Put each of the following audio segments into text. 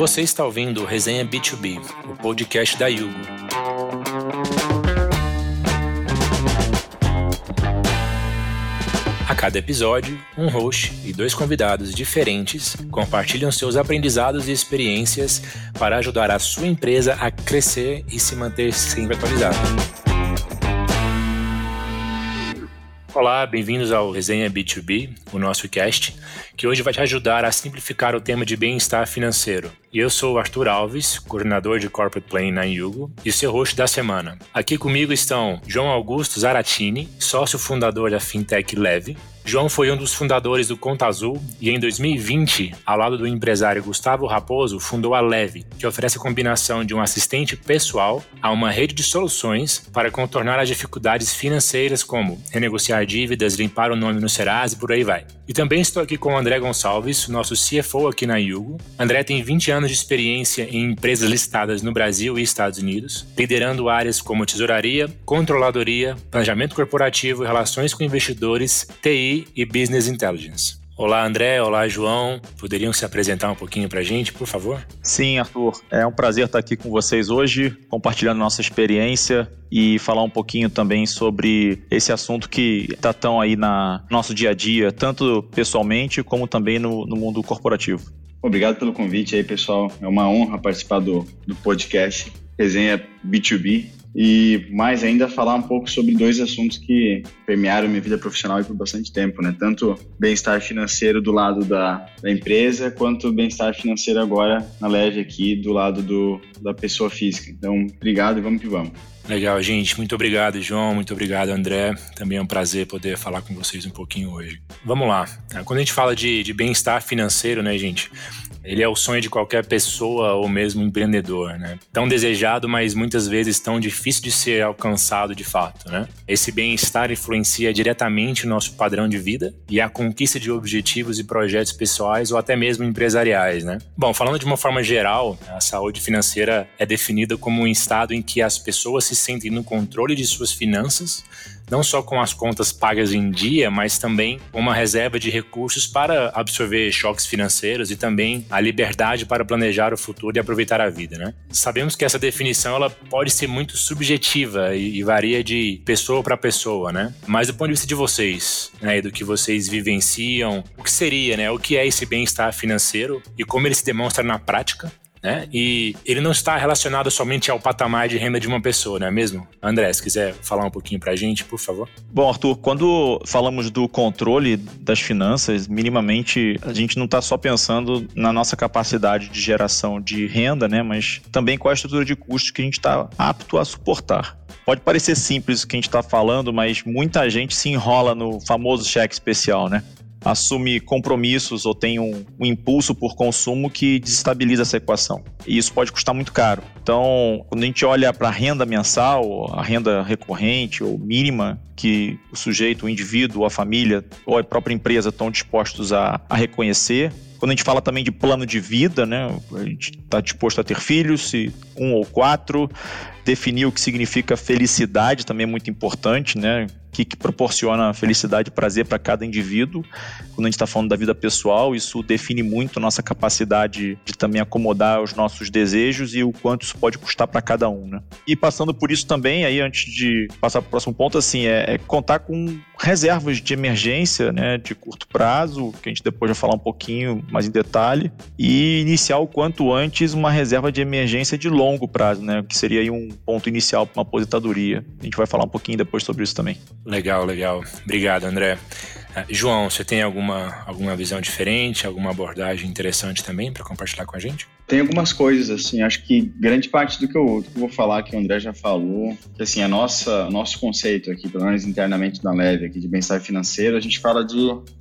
Você está ouvindo Resenha B2B, o podcast da Yugo. A cada episódio, um host e dois convidados diferentes compartilham seus aprendizados e experiências para ajudar a sua empresa a crescer e se manter sempre atualizada. Olá, bem-vindos ao Resenha B2B, o nosso cast, que hoje vai te ajudar a simplificar o tema de bem-estar financeiro. Eu sou Arthur Alves, coordenador de Corporate Planning na Yugo e seu host da semana. Aqui comigo estão João Augusto Zaratini, sócio fundador da Fintech Leve, João foi um dos fundadores do Conta Azul e em 2020, ao lado do empresário Gustavo Raposo, fundou a Leve, que oferece a combinação de um assistente pessoal a uma rede de soluções para contornar as dificuldades financeiras como renegociar dívidas, limpar o nome no Serasa e por aí vai. E também estou aqui com o André Gonçalves, nosso CFO aqui na Yugo. André tem 20 anos de experiência em empresas listadas no Brasil e Estados Unidos, liderando áreas como tesouraria, controladoria, planejamento corporativo, relações com investidores, TI e Business Intelligence. Olá, André. Olá, João. Poderiam se apresentar um pouquinho para a gente, por favor? Sim, Arthur. É um prazer estar aqui com vocês hoje, compartilhando nossa experiência e falar um pouquinho também sobre esse assunto que está tão aí na nosso dia a dia, tanto pessoalmente como também no, no mundo corporativo. Obrigado pelo convite aí, pessoal. É uma honra participar do, do podcast Resenha B2B e mais ainda falar um pouco sobre dois assuntos que permearam minha vida profissional por bastante tempo, né? Tanto bem-estar financeiro do lado da, da empresa, quanto bem-estar financeiro agora na Leve aqui do lado do, da pessoa física. Então, obrigado e vamos que vamos. Legal, gente. Muito obrigado, João. Muito obrigado, André. Também é um prazer poder falar com vocês um pouquinho hoje. Vamos lá. Quando a gente fala de, de bem-estar financeiro, né, gente? Ele é o sonho de qualquer pessoa ou mesmo empreendedor, né? Tão desejado, mas muitas vezes tão difícil de ser alcançado de fato, né? Esse bem-estar influencia diretamente o nosso padrão de vida e a conquista de objetivos e projetos pessoais ou até mesmo empresariais, né? Bom, falando de uma forma geral, a saúde financeira é definida como um estado em que as pessoas se sentem no controle de suas finanças, não só com as contas pagas em dia, mas também uma reserva de recursos para absorver choques financeiros e também a liberdade para planejar o futuro e aproveitar a vida, né? Sabemos que essa definição ela pode ser muito subjetiva e, varia de pessoa para pessoa, né? Mas do ponto de vista de vocês, né, do que vocês vivenciam, o que seria, né? O que é esse bem-estar financeiro e como ele se demonstra na prática? Né? E ele não está relacionado somente ao patamar de renda de uma pessoa, não é mesmo? André, se quiser falar um pouquinho para a gente, por favor. Bom, Arthur, quando falamos do controle das finanças, minimamente a gente não está só pensando na nossa capacidade de geração de renda, né? Mas também qual é a estrutura de custos que a gente está apto a suportar. Pode parecer simples o que a gente está falando, mas muita gente se enrola no famoso cheque especial, né? Assume compromissos ou tem um, um, impulso por consumo que desestabiliza essa equação. E isso pode custar muito caro. Então, quando a gente olha para a renda mensal, a renda recorrente ou mínima que o sujeito, o indivíduo, a família ou a própria empresa estão dispostos a, a reconhecer, quando a gente fala também de plano de vida, né? A gente está disposto a ter filhos, se um ou quatro, definir o que significa felicidade também é muito importante, né? O que, que proporciona felicidade e prazer para cada indivíduo. Quando a gente está falando da vida pessoal, isso define muito a nossa capacidade de também acomodar os nossos desejos e o quanto isso pode custar para cada um, né? E passando por isso também, aí antes de passar para o próximo ponto, assim, é, é, contar com reservas de emergência, né, de curto prazo, que a gente depois vai falar um pouquinho mais em detalhe, e iniciar o quanto antes uma reserva de emergência de longo prazo, né, que seria aí um ponto inicial para uma aposentadoria. A gente vai falar um pouquinho depois sobre isso também. Legal, legal. Obrigado, André. Uh, João, você tem alguma, alguma visão diferente, alguma abordagem interessante também para compartilhar com a gente? Tem algumas coisas, assim, acho que grande parte do que eu, do que eu vou falar, que o André já falou, que assim, a nossa, nosso conceito aqui, pelo menos internamente da Leve, aqui de bem-estar financeiro, a gente fala de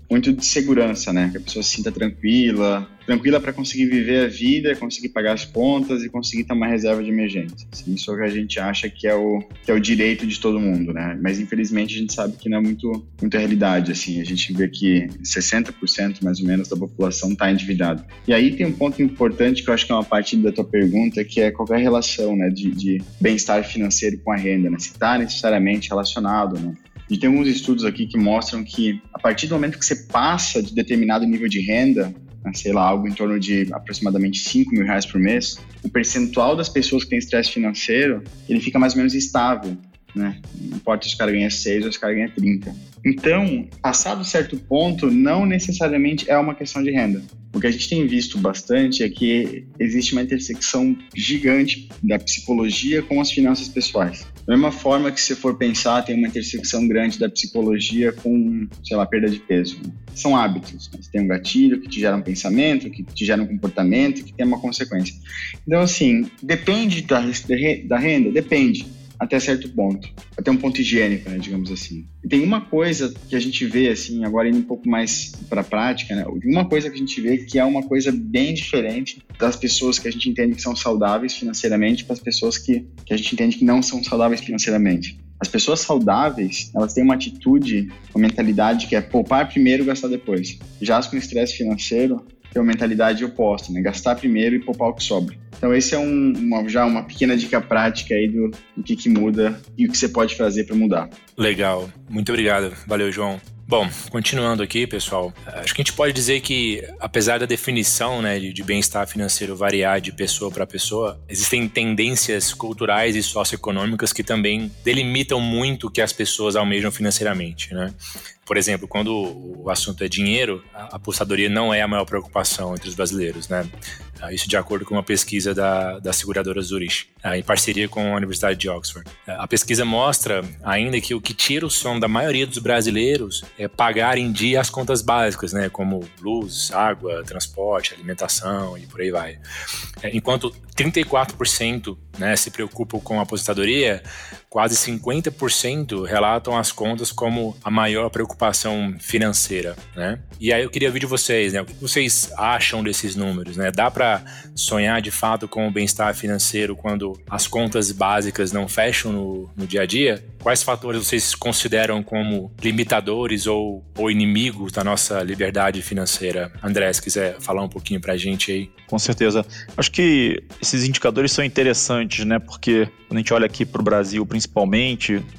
muito de segurança, né? Que a pessoa se sinta tranquila, tranquila para conseguir viver a vida, conseguir pagar as contas e conseguir ter uma reserva de emergência. Assim, isso é o que a gente acha que é o que é o direito de todo mundo, né? Mas infelizmente a gente sabe que não é muito muito a realidade, assim. A gente vê que 60% mais ou menos da população está endividada. E aí tem um ponto importante que eu acho que é uma parte da tua pergunta, que é qualquer relação, né, de, de bem-estar financeiro com a renda, né? Se está necessariamente relacionado, né? E tem alguns estudos aqui que mostram que a partir do momento que você passa de determinado nível de renda, né, sei lá, algo em torno de aproximadamente 5 mil reais por mês, o percentual das pessoas que têm estresse financeiro, ele fica mais ou menos estável né? Não importa se o cara ganha 6 ou se o cara ganha 30. Então, passado certo ponto, não necessariamente é uma questão de renda. O que a gente tem visto bastante é que existe uma intersecção gigante da psicologia com as finanças pessoais. Da mesma forma que se for pensar, tem uma intersecção grande da psicologia com, sei lá, perda de peso. São hábitos. Né? Você tem um gatilho que te gera um pensamento, que te gera um comportamento, que tem uma consequência. Então, assim, depende da, da renda? Depende até certo ponto, até um ponto higiênico, né, digamos assim. E tem uma coisa que a gente vê, assim, agora indo um pouco mais para a prática, né, uma coisa que a gente vê que é uma coisa bem diferente das pessoas que a gente entende que são saudáveis financeiramente para as pessoas que, que a gente entende que não são saudáveis financeiramente. As pessoas saudáveis, elas têm uma atitude, uma mentalidade que é poupar primeiro, gastar depois. Já as com estresse financeiro, tem uma mentalidade oposta, né? Gastar primeiro e poupar o que sobra. Então, esse é um, uma, já uma pequena dica prática aí do, do que, que muda e o que você pode fazer para mudar. Legal. Muito obrigado. Valeu, João. Bom, continuando aqui, pessoal, acho que a gente pode dizer que, apesar da definição né, de, de bem-estar financeiro variar de pessoa para pessoa, existem tendências culturais e socioeconômicas que também delimitam muito o que as pessoas almejam financeiramente. Né? Por exemplo, quando o assunto é dinheiro, a apostadoria não é a maior preocupação entre os brasileiros, né? Ah, isso de acordo com uma pesquisa da, da seguradora Zurich, ah, em parceria com a Universidade de Oxford. Ah, a pesquisa mostra ainda que o que tira o sono da maioria dos brasileiros é pagar em dia as contas básicas, né, como luz, água, transporte, alimentação e por aí vai. É, enquanto 34% né, se preocupam com a aposentadoria, quase 50% relatam as contas como a maior preocupação financeira, né? E aí eu queria ouvir de vocês, né? O que vocês acham desses números, né? Dá para sonhar de fato com o bem-estar financeiro quando as contas básicas não fecham no, no dia a dia? Quais fatores vocês consideram como limitadores ou, ou inimigos da nossa liberdade financeira? André, se quiser falar um pouquinho para a gente aí. Com certeza. Acho que esses indicadores são interessantes, né? Porque quando a gente olha aqui para o Brasil, principalmente,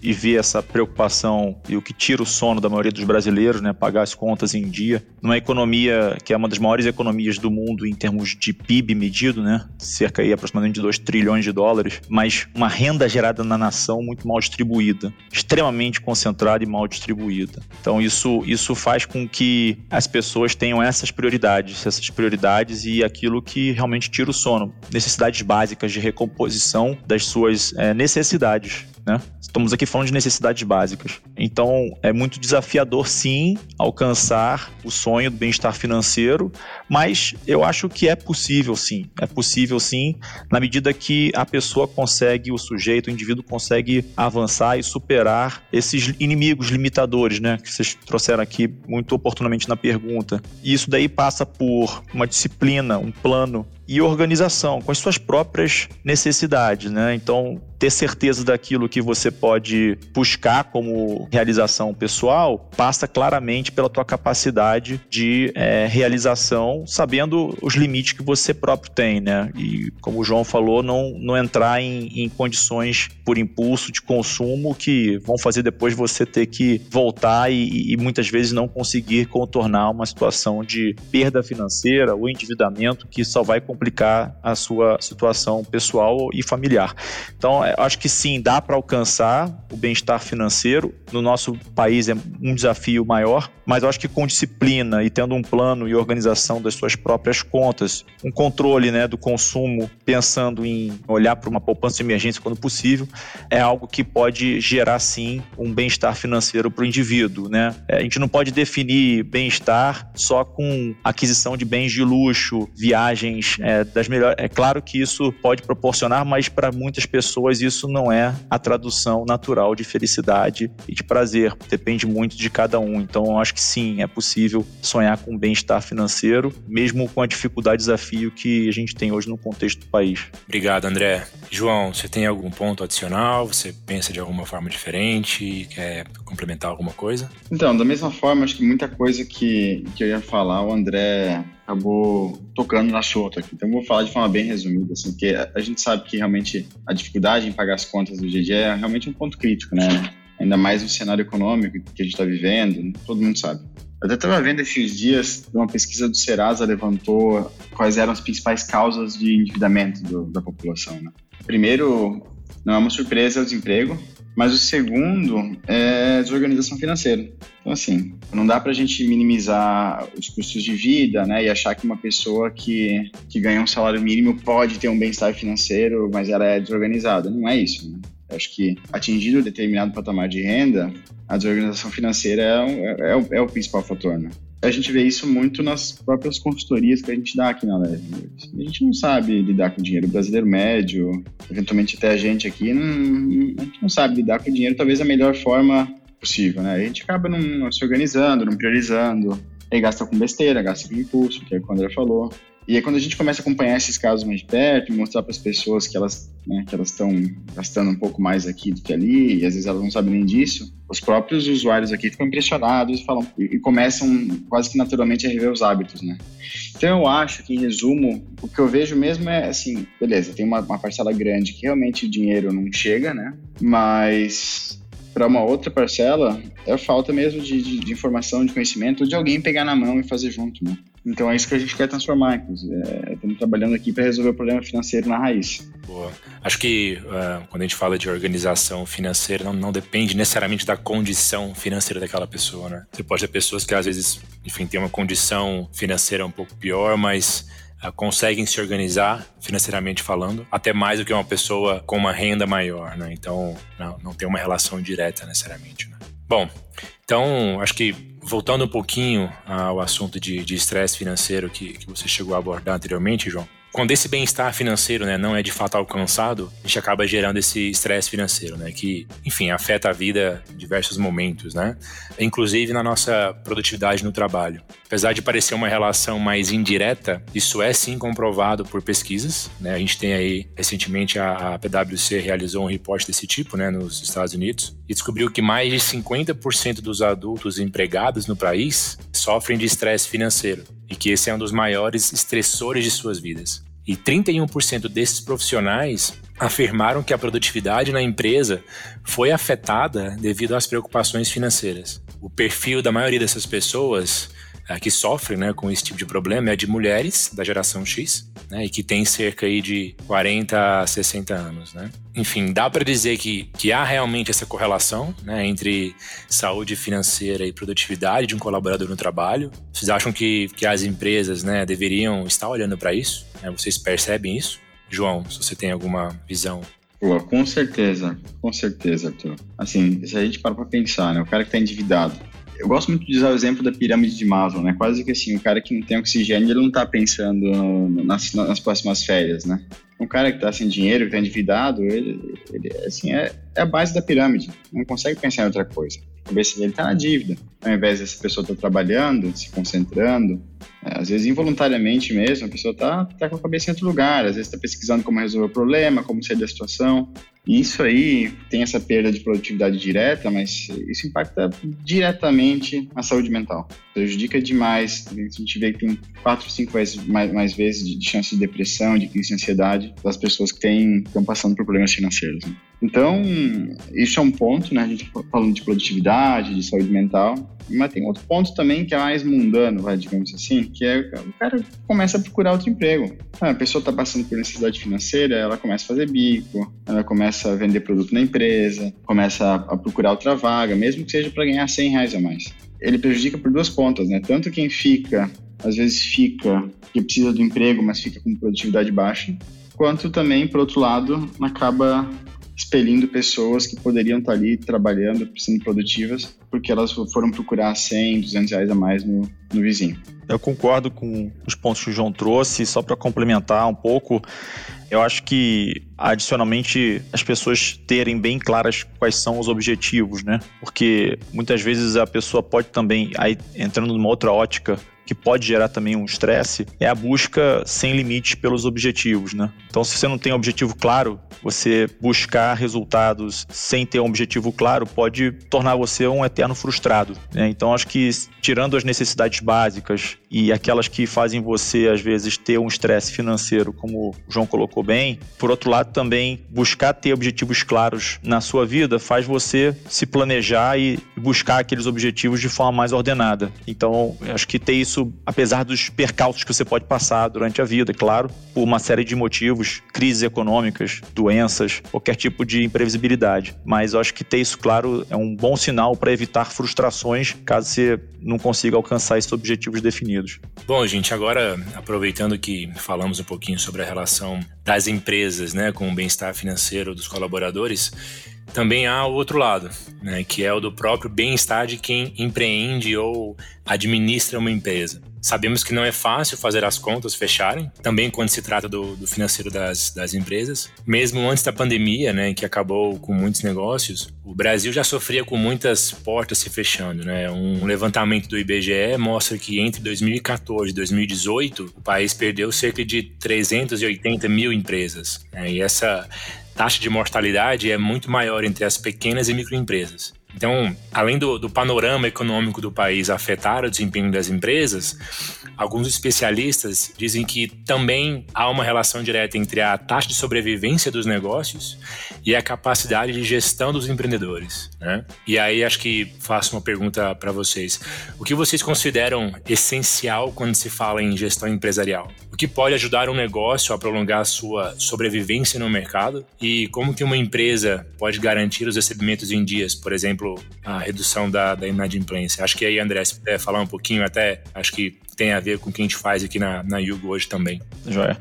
e vê essa preocupação e o que tira o sono da maioria dos brasileiros, né? Pagar as contas em dia, numa economia que é uma das maiores economias do mundo em termos de PIB medido, né? Cerca aí aproximadamente de 2 trilhões de dólares, mas uma renda gerada na nação muito mal distribuída, extremamente concentrada e mal distribuída. Então isso, isso faz com que as pessoas tenham essas prioridades, essas prioridades e aquilo que realmente tira o sono. Necessidades básicas de recomposição das suas é, necessidades né? Estamos aqui falando de necessidades básicas. Então, é muito desafiador, sim, alcançar o sonho do bem-estar financeiro, mas eu acho que é possível, sim. É possível, sim, na medida que a pessoa consegue, o sujeito, o indivíduo consegue avançar e superar esses inimigos limitadores, né? Que vocês trouxeram aqui muito oportunamente na pergunta. E isso daí passa por uma disciplina, um plano e organização com as suas próprias necessidades, né? Então, ter certeza daquilo que você pode buscar como realização pessoal passa claramente pela tua capacidade de é, realização, sabendo os limites que você próprio tem, né? E como o João falou, não, não entrar em, em condições por impulso de consumo que vão fazer depois você ter que voltar e, e muitas vezes não conseguir contornar uma situação de perda financeira ou endividamento que só vai a sua situação pessoal e familiar. Então, é, acho que sim, dá para alcançar o bem-estar financeiro. No nosso país é um desafio maior, mas acho que com disciplina e tendo um plano e organização das suas próprias contas, um controle né, do consumo, pensando em olhar para uma poupança de emergência quando possível, é algo que pode gerar sim um bem-estar financeiro para o indivíduo. Né? É, a gente não pode definir bem-estar só com aquisição de bens de luxo, viagens é, das melhores. É claro que isso pode proporcionar, mas para muitas pessoas isso não é a tradução natural de felicidade e de prazer. Depende muito de cada um. Então, eu acho que sim, é possível sonhar com bem-estar financeiro, mesmo com a dificuldade e desafio que a gente tem hoje no contexto do país. Obrigado, André. João, você tem algum ponto adicional? Você pensa de alguma forma diferente? Quer complementar alguma coisa? Então, da mesma forma, acho que muita coisa que, que eu ia falar, o André acabou tocando na assunto aqui. Então, vou falar de forma bem resumida, assim, porque a gente sabe que realmente a dificuldade em pagar as contas do dia é realmente um ponto crítico, né? Ainda mais no cenário econômico que a gente está vivendo, todo mundo sabe. Eu até estava vendo esses dias, uma pesquisa do Serasa levantou quais eram as principais causas de endividamento do, da população. Né? Primeiro, não é uma surpresa o desemprego, mas o segundo é desorganização financeira. Então, assim, não dá para a gente minimizar os custos de vida, né, e achar que uma pessoa que, que ganha um salário mínimo pode ter um bem-estar financeiro, mas ela é desorganizada. Não é isso, né? Acho que atingido determinado patamar de renda, a desorganização financeira é, é, é, o, é o principal fator, né? A gente vê isso muito nas próprias consultorias que a gente dá aqui na Leve. A gente não sabe lidar com dinheiro. Brasileiro médio, eventualmente até a gente aqui, não, a gente não sabe lidar com dinheiro talvez da melhor forma possível, né? A gente acaba não, não se organizando, não priorizando, aí gasta com besteira, gasta com impulso, que é o que o André falou. E aí quando a gente começa a acompanhar esses casos mais de perto, mostrar para as pessoas que elas né, que elas estão gastando um pouco mais aqui do que ali, e às vezes elas não sabem nem disso, os próprios usuários aqui ficam impressionados e falam e começam quase que naturalmente a rever os hábitos, né? Então eu acho que em resumo o que eu vejo mesmo é assim, beleza, tem uma, uma parcela grande que realmente o dinheiro não chega, né? Mas para uma outra parcela é falta mesmo de, de, de, informação, de conhecimento, de alguém pegar na mão e fazer junto, né? Então é isso que a gente quer transformar, inclusive. É, estamos trabalhando aqui para resolver o problema financeiro na raiz. Boa. Acho que uh, quando a gente fala de organização financeira, não, não depende necessariamente da condição financeira daquela pessoa, né? Você pode ter pessoas que às vezes, enfim, têm uma condição financeira um pouco pior, mas uh, conseguem se organizar financeiramente falando, até mais do que uma pessoa com uma renda maior, né? Então, não, não tem uma relação direta necessariamente, né? Bom, então, acho que voltando um pouquinho ao assunto de estresse financeiro que, que você chegou a abordar anteriormente, João, quando esse bem-estar financeiro né, não é de fato alcançado, a gente acaba gerando esse estresse financeiro, né, que, enfim, afeta a vida em diversos momentos, né, inclusive na nossa produtividade no trabalho. Apesar de parecer uma relação mais indireta, isso é sim comprovado por pesquisas. Né, a gente tem aí, recentemente, a, a PwC realizou um reporte desse tipo né, nos Estados Unidos e descobriu que mais de 50% dos adultos empregados no país sofrem de estresse financeiro e que esse é um dos maiores estressores de suas vidas. E 31% desses profissionais afirmaram que a produtividade na empresa foi afetada devido às preocupações financeiras. O perfil da maioria dessas pessoas é, que sofrem né, com esse tipo de problema é de mulheres da geração X, né, e que tem cerca aí de 40 a 60 anos. Né? Enfim, dá para dizer que, que há realmente essa correlação né, entre saúde financeira e produtividade de um colaborador no trabalho. Vocês acham que, que as empresas né, deveriam estar olhando para isso? Né? Vocês percebem isso? João, se você tem alguma visão Pô, com certeza, com certeza, Arthur. Assim, se a gente para pra pensar, né? O cara que tá endividado, eu gosto muito de usar o exemplo da pirâmide de Maslow, né? Quase que assim, o cara que não tem oxigênio, ele não tá pensando nas, nas próximas férias, né? Um cara que tá sem dinheiro, que tá endividado, ele, ele assim, é, é a base da pirâmide. Não consegue pensar em outra coisa. A cabeça dele tá na dívida. Ao invés dessa pessoa estar tá trabalhando, se concentrando, é, às vezes involuntariamente mesmo, a pessoa tá, tá com a cabeça em outro lugar. Às vezes está pesquisando como resolver o problema, como sair da situação. Isso aí tem essa perda de produtividade direta, mas isso impacta diretamente a saúde mental. Prejudica demais. A gente vê que tem quatro, cinco vezes mais, mais vezes de chance de depressão, de crise de ansiedade das pessoas que têm, estão passando por problemas financeiros. Né? Então, isso é um ponto, né? A gente tá falando de produtividade, de saúde mental, mas tem outro ponto também que é mais mundano, vai, digamos assim, que é o cara começa a procurar outro emprego. Ah, a pessoa está passando por necessidade financeira, ela começa a fazer bico, ela começa a vender produto na empresa, começa a procurar outra vaga, mesmo que seja para ganhar 100 reais a mais. Ele prejudica por duas pontas, né? Tanto quem fica, às vezes fica, que precisa do emprego, mas fica com produtividade baixa, quanto também, por outro lado, acaba expelindo pessoas que poderiam estar ali trabalhando, sendo produtivas, porque elas foram procurar 100, 200 reais a mais no, no vizinho. Eu concordo com os pontos que o João trouxe, só para complementar um pouco, eu acho que adicionalmente as pessoas terem bem claras quais são os objetivos, né? Porque muitas vezes a pessoa pode também, aí entrando numa outra ótica, que pode gerar também um estresse, é a busca sem limites pelos objetivos, né? Então, se você não tem objetivo claro, você buscar resultados sem ter um objetivo claro pode tornar você um eterno frustrado. Né? Então, acho que tirando as necessidades básicas e aquelas que fazem você, às vezes, ter um estresse financeiro, como o João colocou bem, por outro lado, também buscar ter objetivos claros na sua vida faz você se planejar e buscar aqueles objetivos de forma mais ordenada. Então, acho que ter isso, apesar dos percalços que você pode passar durante a vida, claro, por uma série de motivos, crises econômicas, doenças, qualquer tipo de imprevisibilidade. Mas eu acho que ter isso claro é um bom sinal para evitar frustrações caso você não consiga alcançar esses objetivos definidos. Bom, gente, agora aproveitando que falamos um pouquinho sobre a relação das empresas né, com o bem-estar financeiro dos colaboradores, também há o outro lado, né, que é o do próprio bem-estar de quem empreende ou administra uma empresa. Sabemos que não é fácil fazer as contas fecharem, também quando se trata do, do financeiro das, das empresas. Mesmo antes da pandemia, né, que acabou com muitos negócios, o Brasil já sofria com muitas portas se fechando. Né? Um levantamento do IBGE mostra que entre 2014 e 2018, o país perdeu cerca de 380 mil empresas. Né? E essa taxa de mortalidade é muito maior entre as pequenas e microempresas. Então, além do, do, panorama econômico do país afetar o desempenho das empresas, alguns especialistas dizem que também há uma relação direta entre a taxa de sobrevivência dos negócios e a capacidade de gestão dos empreendedores. Né? E aí, acho que faço uma pergunta para vocês: o que vocês consideram essencial quando se fala em gestão empresarial? O que pode ajudar um negócio a prolongar a sua sobrevivência no mercado? E como que uma empresa pode garantir os recebimentos em dias, por exemplo? a redução da, da inadimplência. Acho que aí, André, se puder falar um pouquinho, até acho que tem a ver com o que a gente faz aqui na, na Yugo hoje também. Joia.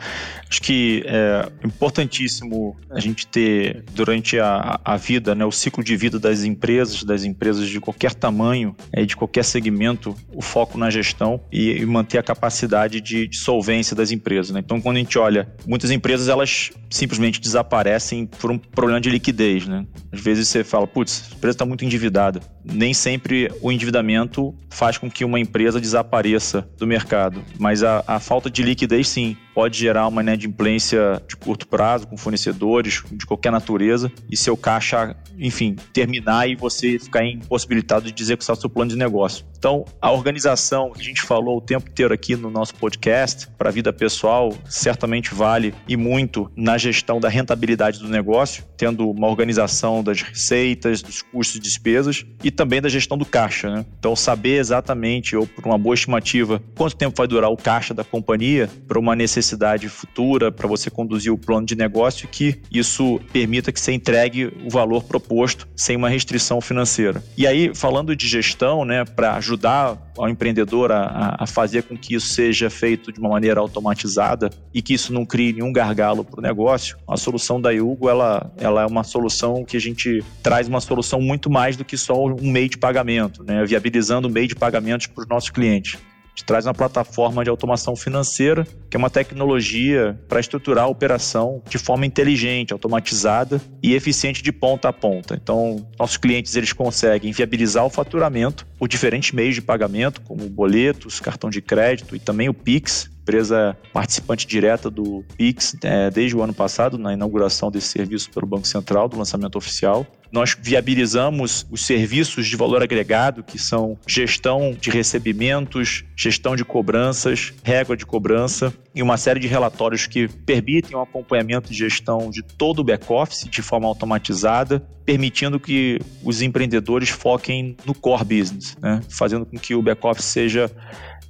Acho que é importantíssimo a gente ter, durante a, a vida, né, o ciclo de vida das empresas, das empresas de qualquer tamanho, é, de qualquer segmento, o foco na gestão e, e manter a capacidade de, de, solvência das empresas. Né? Então, quando a gente olha, muitas empresas elas simplesmente desaparecem por um problema de liquidez. Né? Às vezes você fala, putz, a empresa está muito endividada. Nem sempre o endividamento faz com que uma empresa desapareça do mercado, mas a, a falta de liquidez, sim, pode gerar uma inadimplência de curto prazo com fornecedores de qualquer natureza e seu caixa, enfim, terminar e você ficar impossibilitado de executar seu plano de negócio. Então, a organização que a gente falou o tempo inteiro aqui no nosso podcast, para a vida pessoal, certamente vale e muito na gestão da rentabilidade do negócio, tendo uma organização das receitas, dos custos e despesas e também da gestão do caixa. Né? Então, saber exatamente, ou por uma boa estimativa, quanto tempo vai durar o caixa da companhia para uma necessidade futura, para você conduzir o plano de negócio que isso permita que você entregue o valor proposto sem uma restrição financeira. E aí, falando de gestão, né, para ajudar ao empreendedor a, a, fazer com que isso seja feito de uma maneira automatizada e que isso não crie nenhum gargalo para o negócio, a solução da Yugo ela, ela é uma solução que a gente traz uma solução muito mais do que só um meio de pagamento, né? viabilizando o meio de pagamentos para os nossos clientes gente traz uma plataforma de automação financeira, que é uma tecnologia para estruturar a operação de forma inteligente, automatizada e eficiente de ponta a ponta. Então, nossos clientes eles conseguem viabilizar o faturamento por diferentes meios de pagamento, como boletos, cartão de crédito e também o Pix, empresa participante direta do Pix é, desde o ano passado, na inauguração desse serviço pelo Banco Central, do lançamento oficial. Nós viabilizamos os serviços de valor agregado, que são gestão de recebimentos, gestão de cobranças, régua de cobrança e uma série de relatórios que permitem o acompanhamento de gestão de todo o back-office de forma automatizada, permitindo que os empreendedores foquem no core business, né? fazendo com que o back-office seja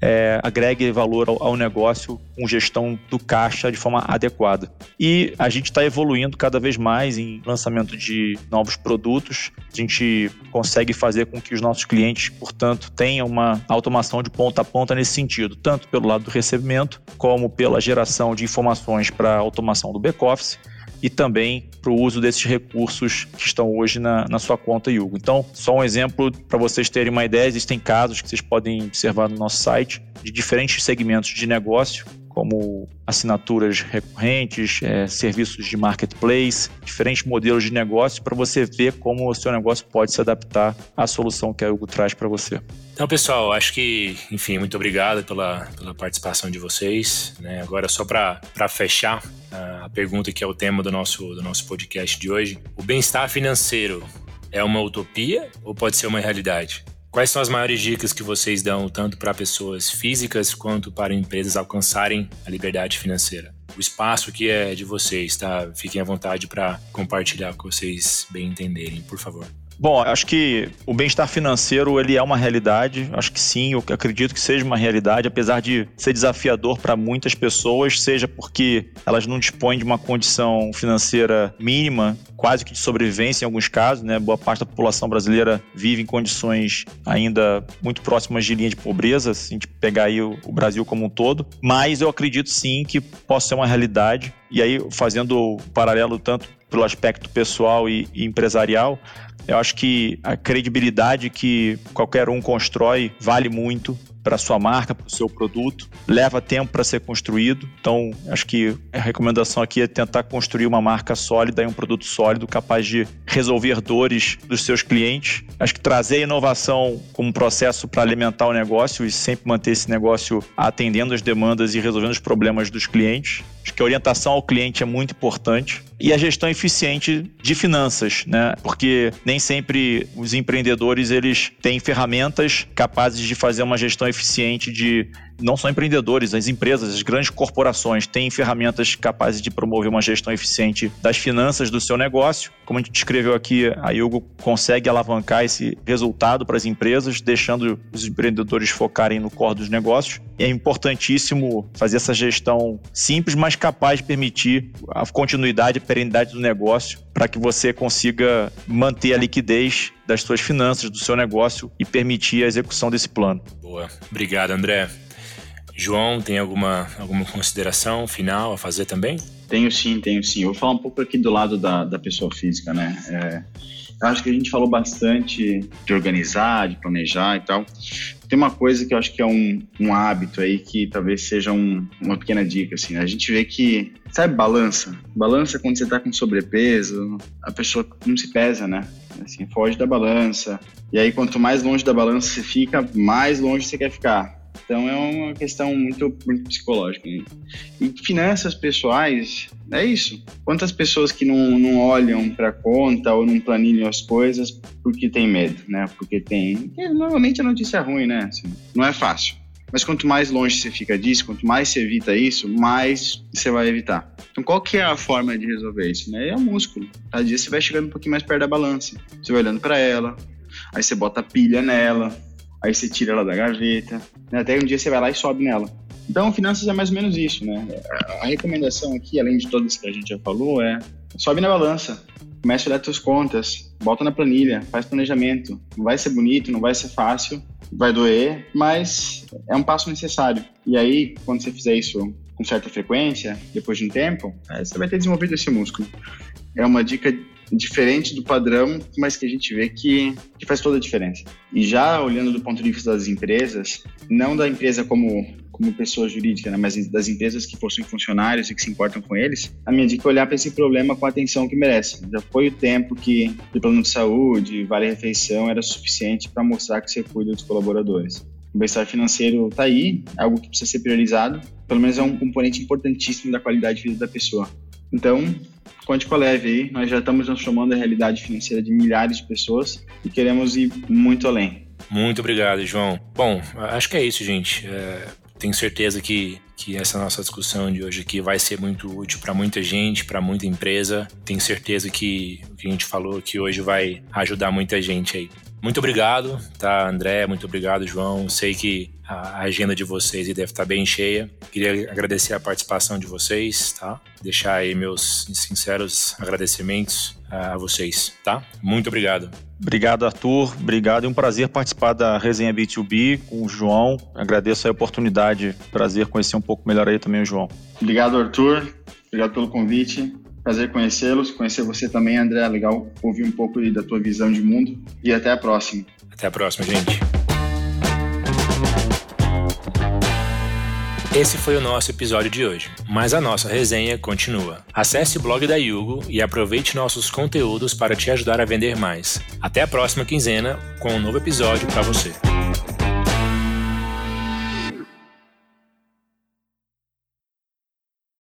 é, agregue valor ao, ao, negócio com gestão do caixa de forma adequada. E a gente está evoluindo cada vez mais em lançamento de novos produtos. A gente consegue fazer com que os nossos clientes, portanto, tenham uma automação de ponta a ponta nesse sentido, tanto pelo lado do recebimento, como pela geração de informações para automação do back-office e também para o uso desses recursos que estão hoje na, na sua conta Yugo. Então, só um exemplo para vocês terem uma ideia: existem casos que vocês podem observar no nosso site de diferentes segmentos de negócio como assinaturas recorrentes, é, serviços de marketplace, diferentes modelos de negócio para você ver como o seu negócio pode se adaptar à solução que a Hugo traz para você. Então, pessoal, acho que, enfim, muito obrigado pela, pela participação de vocês. Né? Agora, só para fechar a pergunta que é o tema do nosso, do nosso podcast de hoje: o bem-estar financeiro é uma utopia ou pode ser uma realidade? Quais são as maiores dicas que vocês dão tanto para pessoas físicas quanto para empresas alcançarem a liberdade financeira? O espaço que é de vocês, tá? Fiquem à vontade para compartilhar o que vocês bem entenderem, por favor. Bom, acho que o bem-estar financeiro ele é uma realidade. Acho que sim, eu acredito que seja uma realidade, apesar de ser desafiador para muitas pessoas, seja porque elas não dispõem de uma condição financeira mínima, quase que de sobrevivência em alguns casos, né? Boa parte da população brasileira vive em condições ainda muito próximas de linha de pobreza, se a gente pegar aí o, Brasil como um todo. Mas eu acredito sim que possa ser uma realidade. E aí, fazendo o paralelo tanto pelo aspecto pessoal e empresarial, eu acho que a credibilidade que qualquer um constrói vale muito para sua marca, para o seu produto. Leva tempo para ser construído. Então, acho que a recomendação aqui é tentar construir uma marca sólida e um produto sólido capaz de resolver dores dos seus clientes. Acho que trazer a inovação como processo para alimentar o negócio e sempre manter esse negócio atendendo as demandas e resolvendo os problemas dos clientes. Acho que a orientação ao cliente é muito importante e a gestão eficiente de finanças, né? Porque nem sempre os empreendedores eles têm ferramentas capazes de fazer uma gestão eficiente de não só empreendedores, as empresas, as grandes corporações têm ferramentas capazes de promover uma gestão eficiente das finanças do seu negócio. Como a gente descreveu aqui, a Yugo consegue alavancar esse resultado para as empresas, deixando os empreendedores focarem no core dos negócios. É importantíssimo fazer essa gestão simples, mas capaz de permitir a continuidade e perenidade do negócio para que você consiga manter a liquidez das suas finanças, do seu negócio e permitir a execução desse plano. Boa. Obrigado, André. João, tem alguma, alguma consideração final a fazer também? Tenho sim, tenho sim. Eu vou falar um pouco aqui do lado da, da pessoa física, né? É, eu acho que a gente falou bastante de organizar, de planejar e tal. Tem uma coisa que eu acho que é um, um hábito aí que talvez seja um, uma pequena dica, assim. A gente vê que, sabe, balança? Balança quando você tá com sobrepeso, a pessoa não se pesa, né? Assim, foge da balança. E aí, quanto mais longe da balança você fica, mais longe você quer ficar. Então é uma questão muito, muito psicológica. Né? E finanças pessoais, é isso. Quantas pessoas que não, não olham para conta ou não planilham as coisas porque tem medo, né? Porque tem. Normalmente a notícia é ruim, né? Assim, não é fácil. Mas quanto mais longe você fica disso, quanto mais você evita isso, mais você vai evitar. Então, qual que é a forma de resolver isso? Né? É o músculo. Cada dia você vai chegando um pouquinho mais perto da balança. Você vai olhando para ela, aí você bota pilha nela, aí você tira ela da gaveta, né? até um dia você vai lá e sobe nela. Então, finanças é mais ou menos isso, né? A recomendação aqui, além de todas que a gente já falou, é sobe na balança, começa a olhar suas contas, bota na planilha, faz planejamento. Não vai ser bonito, não vai ser fácil, vai doer, mas é um passo necessário. E aí, quando você fizer isso com certa frequência, depois de um tempo, você vai ter desenvolvido esse músculo. É uma dica diferente do padrão, mas que a gente vê que, que faz toda a diferença. E já olhando do ponto de vista das empresas, não da empresa como como pessoa jurídica, né, mas das empresas que possuem funcionários e que se importam com eles, a minha dica é olhar para esse problema com a atenção que merece. Já foi o tempo que o plano de saúde, vale refeição era suficiente para mostrar que você cuida dos colaboradores. O bem-estar financeiro está aí, é algo que precisa ser priorizado, pelo menos é um componente importantíssimo da qualidade de vida da pessoa. Então, conte com a leve aí, nós já estamos transformando a realidade financeira de milhares de pessoas e queremos ir muito além. Muito obrigado, João. Bom, acho que é isso, gente. É, tenho certeza que, que essa nossa discussão de hoje aqui vai ser muito útil para muita gente, para muita empresa. Tenho certeza que o que a gente falou aqui hoje vai ajudar muita gente aí. Muito obrigado, tá, André? Muito obrigado, João. Sei que a agenda de vocês deve estar bem cheia. Queria agradecer a participação de vocês, tá? Deixar aí meus sinceros agradecimentos a vocês, tá? Muito obrigado. Obrigado, Arthur. Obrigado. É um prazer participar da resenha B2B com o João. Agradeço a oportunidade. Prazer conhecer um pouco melhor aí também o João. Obrigado, Arthur. Obrigado pelo convite. Prazer conhecê-los, conhecer você também, André. Legal ouvir um pouco da tua visão de mundo. E até a próxima. Até a próxima, gente. Esse foi o nosso episódio de hoje, mas a nossa resenha continua. Acesse o blog da Yugo e aproveite nossos conteúdos para te ajudar a vender mais. Até a próxima quinzena com um novo episódio para você.